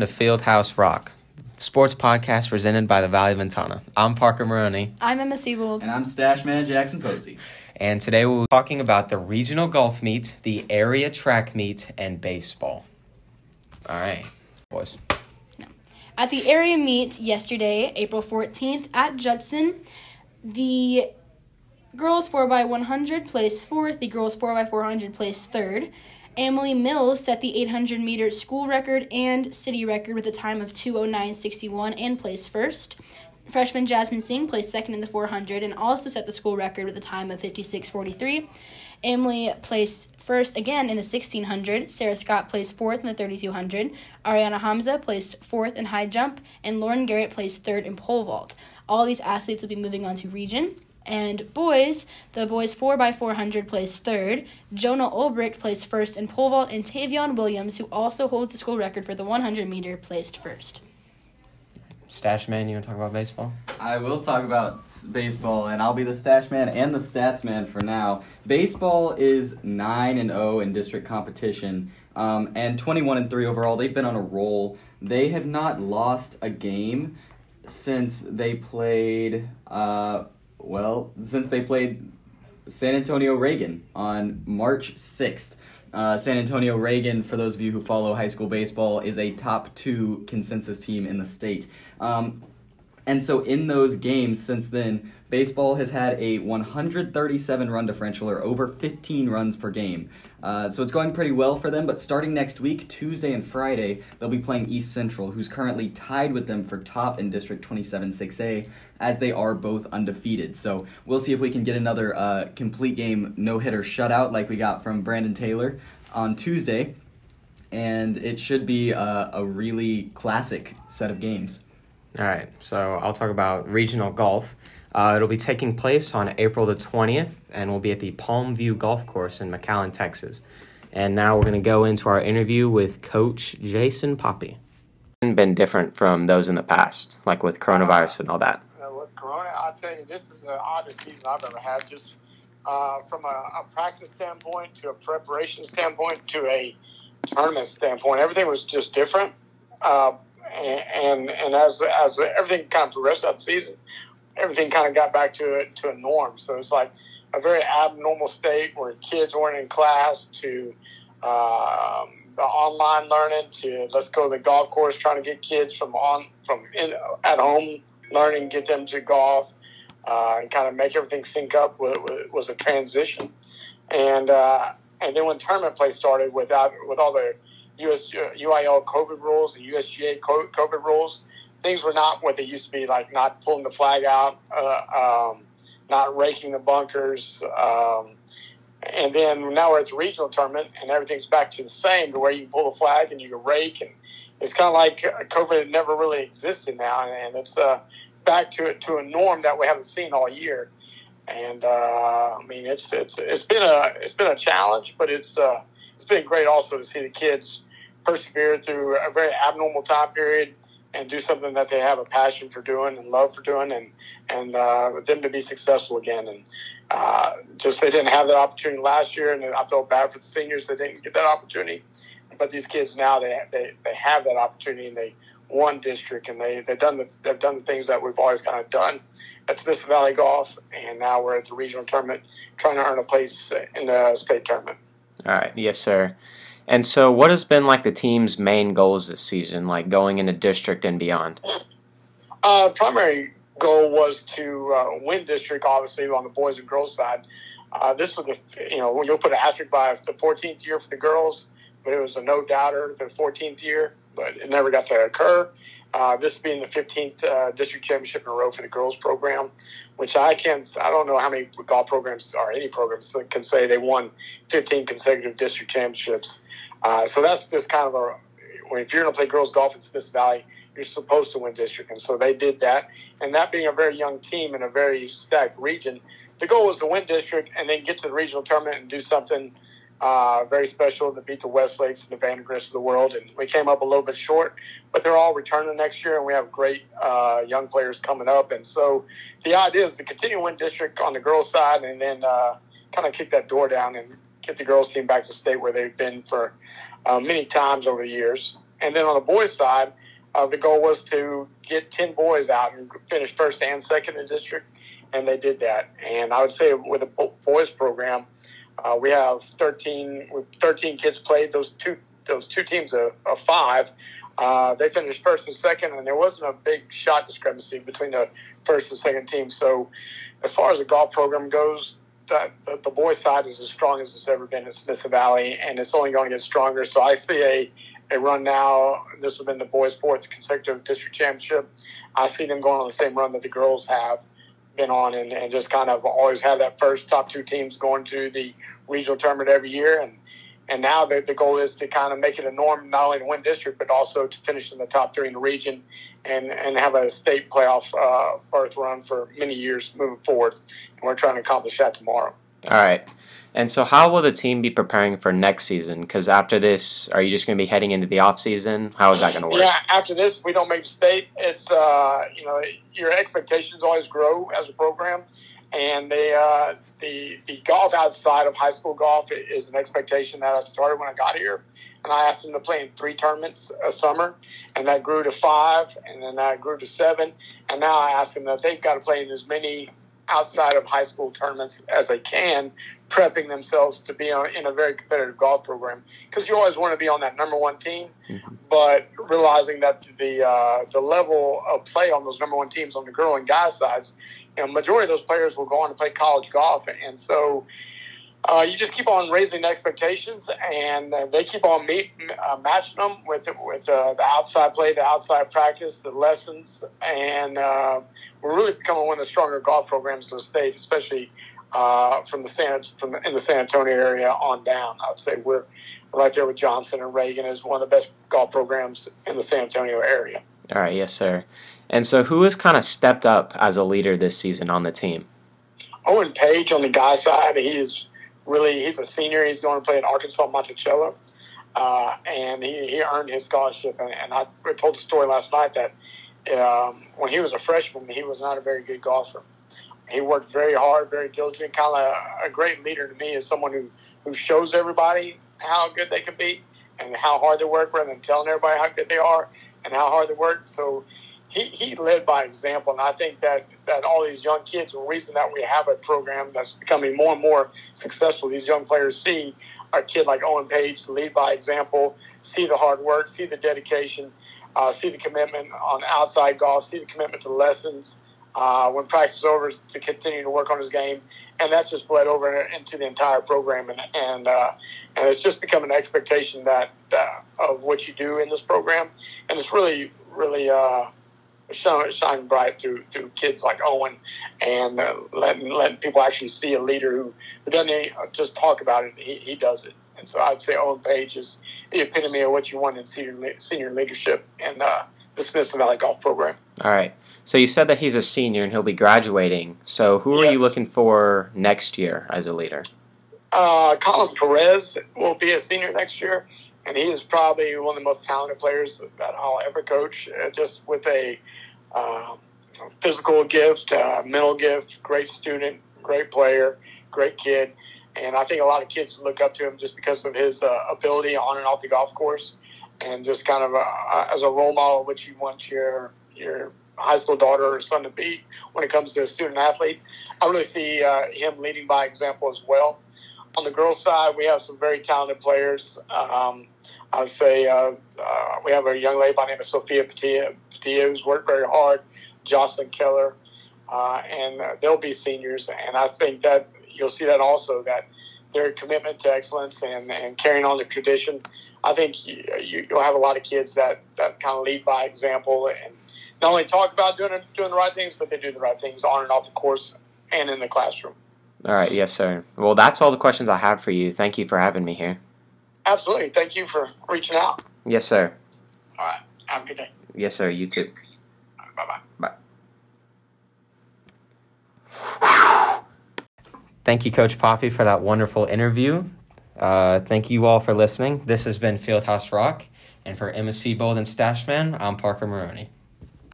to Fieldhouse Rock, sports podcast presented by the Valley of Ventana. I'm Parker Maroney, I'm Emma Siebold. And I'm Stash Man Jackson Posey. and today we'll be talking about the regional golf meet, the area track meet, and baseball. All right, boys. At the area meet yesterday, April 14th, at Judson, the girls 4x100 placed fourth, the girls 4x400 placed third. Emily Mills set the 800 meter school record and city record with a time of 209.61 and placed first. Freshman Jasmine Singh placed second in the 400 and also set the school record with a time of 56.43. Emily placed first again in the 1600. Sarah Scott placed fourth in the 3200. Ariana Hamza placed fourth in high jump, and Lauren Garrett placed third in pole vault. All these athletes will be moving on to region. And boys, the boys 4x400 placed third. Jonah Ulbricht placed first in pole vault, and Tavion Williams, who also holds the school record for the 100 meter, placed first. Stash man, you want to talk about baseball? I will talk about baseball, and I'll be the Stash Man and the Stats Man for now. Baseball is 9 and 0 in district competition, um, and 21 and 3 overall. They've been on a roll. They have not lost a game since they played, uh, well, since they played San Antonio Reagan on March 6th. Uh, San Antonio Reagan, for those of you who follow high school baseball, is a top two consensus team in the state. Um, and so in those games since then, baseball has had a 137 run differential or over 15 runs per game. Uh, so it's going pretty well for them. But starting next week, Tuesday and Friday, they'll be playing East Central, who's currently tied with them for top in District 27 6A, as they are both undefeated. So we'll see if we can get another uh, complete game no hitter shutout like we got from Brandon Taylor on Tuesday. And it should be uh, a really classic set of games. All right, so I'll talk about regional golf. Uh, it'll be taking place on April the 20th and will be at the Palm View Golf Course in McAllen, Texas. And now we're going to go into our interview with Coach Jason Poppy. Been different from those in the past, like with coronavirus and all that. Uh, with Corona, I'll tell you, this is the oddest season I've ever had. Just uh, from a, a practice standpoint to a preparation standpoint to a tournament standpoint, everything was just different. Uh, and and as as everything kind of progressed the season, everything kind of got back to a, to a norm. So it's like a very abnormal state where kids weren't in class to um, the online learning to let's go to the golf course trying to get kids from on from in, at home learning get them to golf uh, and kind of make everything sync up was, was a transition and uh, and then when tournament play started without with all the US UIL COVID rules the USGA COVID rules things were not what they used to be like not pulling the flag out uh, um, not raking the bunkers um, and then now we're at the regional tournament, and everything's back to the same, to where you pull the flag and you can rake, and it's kind of like COVID never really existed now, and it's uh, back to to a norm that we haven't seen all year. And uh, I mean, it's it's it's been a it's been a challenge, but it's uh, it's been great also to see the kids persevere through a very abnormal time period and do something that they have a passion for doing and love for doing, and and uh, them to be successful again. And uh, just they didn't have that opportunity last year, and I felt bad for the seniors that didn't get that opportunity. But these kids now they they, they have that opportunity, and they won district, and they they've done the they've done the things that we've always kind of done at Smithson Valley Golf, and now we're at the regional tournament trying to earn a place in the state tournament. All right, yes, sir. And so, what has been like the team's main goals this season, like going into district and beyond? Uh, primary goal was to uh, win district, obviously on the boys and girls side. Uh, this was the you know you'll put an asterisk by the 14th year for the girls, but it was a no doubter the 14th year, but it never got to occur. Uh, this being the 15th uh, district championship in a row for the girls program, which I can't, I don't know how many golf programs or any programs can say they won 15 consecutive district championships. Uh, so that's just kind of a, if you're going to play girls golf in Smithson Valley, you're supposed to win district. And so they did that. And that being a very young team in a very stacked region, the goal was to win district and then get to the regional tournament and do something uh, very special to beat the Westlakes and the Vandegrifts of the world. And we came up a little bit short, but they're all returning next year, and we have great uh, young players coming up. And so the idea is to continue to win district on the girls' side and then uh, kind of kick that door down and get the girls' team back to state where they've been for uh, many times over the years. and then on the boys' side, uh, the goal was to get 10 boys out and finish first and second in the district, and they did that. And I would say with the boys program, uh, we have 13, 13 kids played. Those two those two teams of, of five, uh, they finished first and second, and there wasn't a big shot discrepancy between the first and second team. So, as far as the golf program goes, the, the, the boys' side is as strong as it's ever been at Smithson Valley, and it's only going to get stronger. So, I see a a run now. This has been the boys' fourth consecutive district championship. I see them going on the same run that the girls have been on, and, and just kind of always have that first top two teams going to the regional tournament every year. And and now the, the goal is to kind of make it a norm, not only to win district, but also to finish in the top three in the region and, and have a state playoff uh, berth run for many years moving forward. And we're trying to accomplish that tomorrow. All right. And so, how will the team be preparing for next season? Because after this, are you just going to be heading into the off season? How is that going to work? Yeah, after this, we don't make state. It's uh, you know your expectations always grow as a program, and the uh, the the golf outside of high school golf is an expectation that I started when I got here, and I asked them to play in three tournaments a summer, and that grew to five, and then that grew to seven, and now I ask them that they've got to play in as many outside of high school tournaments as they can, prepping themselves to be on, in a very competitive golf program. Because you always want to be on that number one team, mm-hmm. but realizing that the uh, the level of play on those number one teams on the girl and guy sides, you know, majority of those players will go on to play college golf, and so. Uh, you just keep on raising expectations, and uh, they keep on meet, uh, matching them with with uh, the outside play, the outside practice, the lessons, and uh, we're really becoming one of the stronger golf programs in the state, especially uh, from the San from in the San Antonio area on down. I would say we're right there with Johnson and Reagan as one of the best golf programs in the San Antonio area. All right, yes, sir. And so, who has kind of stepped up as a leader this season on the team? Owen Page on the guy side. He is really he's a senior. He's going to play at Arkansas Monticello. Uh, and he, he earned his scholarship. And, and I told the story last night that um, when he was a freshman, he was not a very good golfer. He worked very hard, very diligent, kind of a, a great leader to me is someone who, who shows everybody how good they can be and how hard they work rather than telling everybody how good they are and how hard they work. So he, he led by example. And I think that, that all these young kids, the reason that we have a program that's becoming more and more successful, these young players see a kid like Owen Page lead by example, see the hard work, see the dedication, uh, see the commitment on outside golf, see the commitment to lessons uh, when practice is over to continue to work on his game, and that's just bled over into the entire program, and and uh, and it's just become an expectation that uh, of what you do in this program, and it's really really. Uh, shine bright through through kids like Owen, and uh, letting letting people actually see a leader who, who doesn't just talk about it. He, he does it. And so I'd say Owen Page is the epitome of what you want in senior, senior leadership in uh, the Smithson Valley Golf Program. All right. So you said that he's a senior and he'll be graduating. So who yes. are you looking for next year as a leader? Uh, Colin Perez will be a senior next year, and he is probably one of the most talented players that I'll ever coach. Uh, just with a uh, physical gift, uh, mental gift, great student, great player, great kid and I think a lot of kids look up to him just because of his uh, ability on and off the golf course, and just kind of uh, as a role model, which you want your your high school daughter or son to be when it comes to a student athlete. I really see uh, him leading by example as well. On the girls' side, we have some very talented players. Um, I would say uh, uh, we have a young lady by the name of Sophia Patia, who's worked very hard. Jocelyn Keller, uh, and they'll be seniors. And I think that you'll see that also that their commitment to excellence and, and carrying on the tradition. I think you, you, will have a lot of kids that, that kind of lead by example and not only talk about doing doing the right things, but they do the right things on and off the course and in the classroom. All right, yes, sir. Well, that's all the questions I have for you. Thank you for having me here. Absolutely. Thank you for reaching out. Yes, sir. All right. Have a good day. Yes, sir. You too. Bye bye. Bye. Thank you, Coach Poffy, for that wonderful interview. Uh, thank you all for listening. This has been Fieldhouse Rock. And for Emma Bold and Stashman, I'm Parker Maroney.